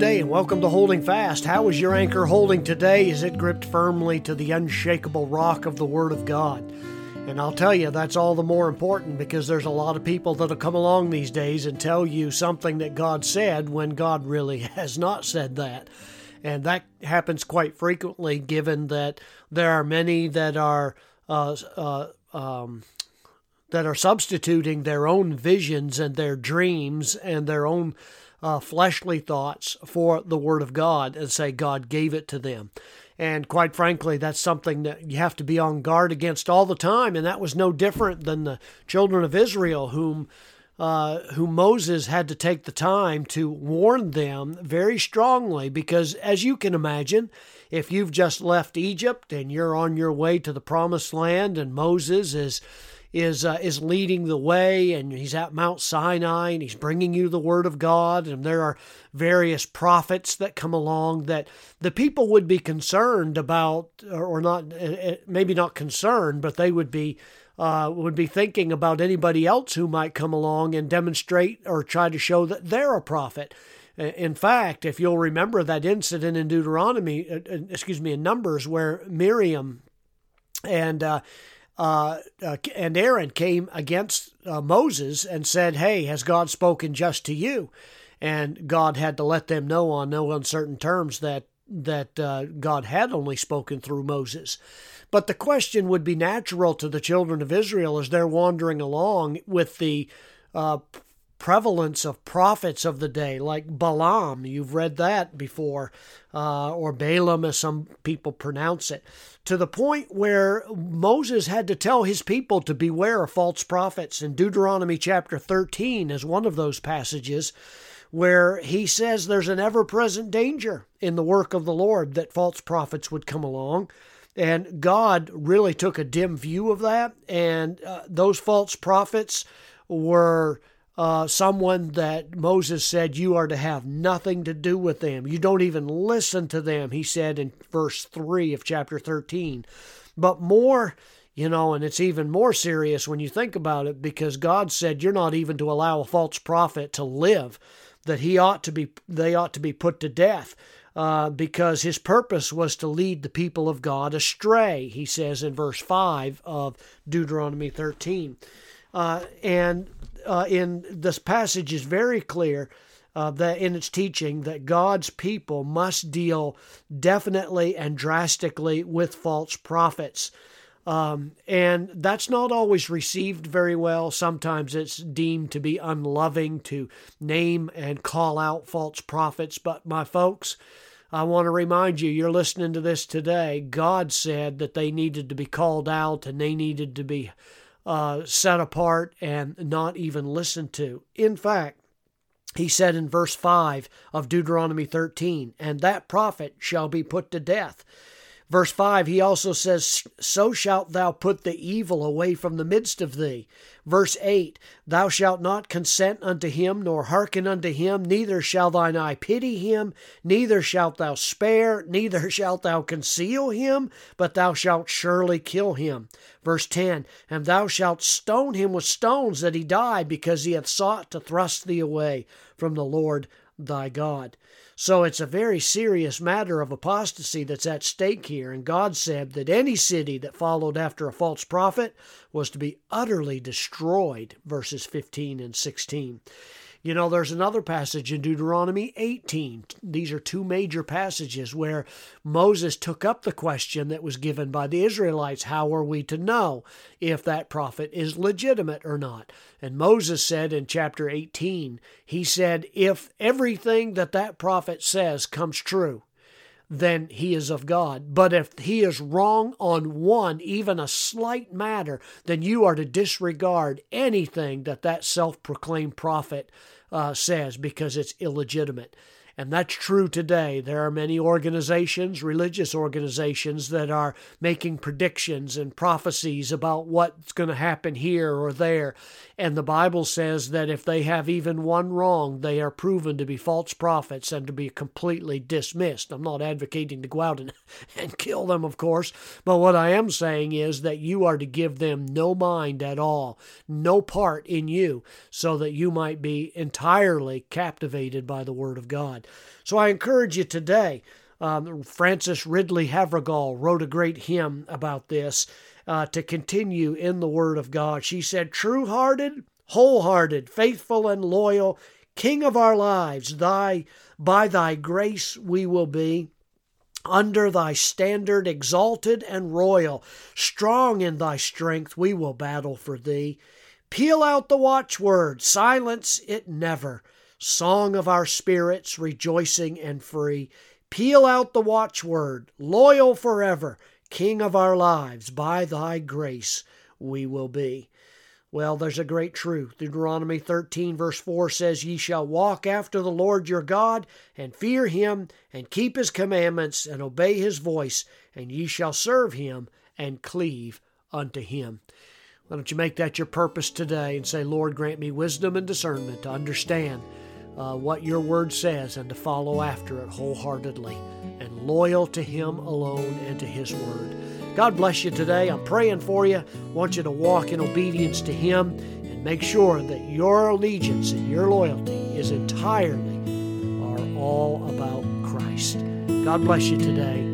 day and welcome to Holding Fast. How is your anchor holding today? Is it gripped firmly to the unshakable rock of the Word of God? And I'll tell you, that's all the more important because there's a lot of people that'll come along these days and tell you something that God said when God really has not said that. And that happens quite frequently, given that there are many that are uh, uh, um, that are substituting their own visions and their dreams and their own uh, fleshly thoughts for the Word of God and say God gave it to them. And quite frankly, that's something that you have to be on guard against all the time. And that was no different than the children of Israel, whom uh, whom Moses had to take the time to warn them very strongly, because as you can imagine, if you've just left Egypt and you're on your way to the promised land, and Moses is is uh, is leading the way, and he's at Mount Sinai, and he's bringing you the word of God, and there are various prophets that come along that the people would be concerned about, or not, uh, uh, maybe not concerned, but they would be. Uh, would be thinking about anybody else who might come along and demonstrate or try to show that they're a prophet. In fact, if you'll remember that incident in Deuteronomy, uh, excuse me, in Numbers, where Miriam and uh, uh, uh, and Aaron came against uh, Moses and said, Hey, has God spoken just to you? And God had to let them know on no uncertain terms that that uh, God had only spoken through Moses. But the question would be natural to the children of Israel as they're wandering along with the uh, prevalence of prophets of the day, like Balaam. You've read that before, uh, or Balaam, as some people pronounce it, to the point where Moses had to tell his people to beware of false prophets. In Deuteronomy chapter 13 is one of those passages where he says there's an ever present danger in the work of the Lord that false prophets would come along. And God really took a dim view of that. And uh, those false prophets were uh, someone that Moses said, You are to have nothing to do with them. You don't even listen to them, he said in verse 3 of chapter 13. But more, you know, and it's even more serious when you think about it because God said you're not even to allow a false prophet to live, that he ought to be, they ought to be put to death. Uh, because his purpose was to lead the people of God astray, he says in verse 5 of Deuteronomy 13. Uh, and uh, in this passage is very clear uh, that in its teaching that God's people must deal definitely and drastically with false prophets. Um, and that's not always received very well. Sometimes it's deemed to be unloving to name and call out false prophets. But, my folks, I want to remind you, you're listening to this today. God said that they needed to be called out and they needed to be uh, set apart and not even listened to. In fact, he said in verse 5 of Deuteronomy 13, and that prophet shall be put to death. Verse 5, he also says, So shalt thou put the evil away from the midst of thee. Verse 8, Thou shalt not consent unto him, nor hearken unto him, neither shall thine eye pity him, neither shalt thou spare, neither shalt thou conceal him, but thou shalt surely kill him. Verse 10, And thou shalt stone him with stones that he die, because he hath sought to thrust thee away from the Lord thy God. So it's a very serious matter of apostasy that's at stake here. And God said that any city that followed after a false prophet was to be utterly destroyed, verses 15 and 16. You know, there's another passage in Deuteronomy 18. These are two major passages where Moses took up the question that was given by the Israelites How are we to know if that prophet is legitimate or not? And Moses said in chapter 18, he said, If everything that that prophet says comes true, then he is of God. But if he is wrong on one, even a slight matter, then you are to disregard anything that that self proclaimed prophet uh, says because it's illegitimate. And that's true today. There are many organizations, religious organizations, that are making predictions and prophecies about what's going to happen here or there. And the Bible says that if they have even one wrong, they are proven to be false prophets and to be completely dismissed. I'm not advocating to go out and, and kill them, of course, but what I am saying is that you are to give them no mind at all, no part in you, so that you might be entirely captivated by the Word of God. So I encourage you today. Um, Frances Ridley Havergal wrote a great hymn about this uh, to continue in the Word of God. She said, True hearted, wholehearted, faithful, and loyal, King of our lives, thy by thy grace we will be under thy standard exalted and royal, strong in thy strength, we will battle for thee. Peal out the watchword, silence it never. Song of our spirits, rejoicing and free. Peal out the watchword, loyal forever. King of our lives, by thy grace we will be. Well, there's a great truth. Deuteronomy 13, verse 4 says, Ye shall walk after the Lord your God, and fear him, and keep his commandments, and obey his voice, and ye shall serve him, and cleave unto him. Why don't you make that your purpose today and say, Lord, grant me wisdom and discernment to understand uh, what your word says and to follow after it wholeheartedly and loyal to him alone and to his word. God bless you today. I'm praying for you. Want you to walk in obedience to Him and make sure that your allegiance and your loyalty is entirely are all about Christ. God bless you today.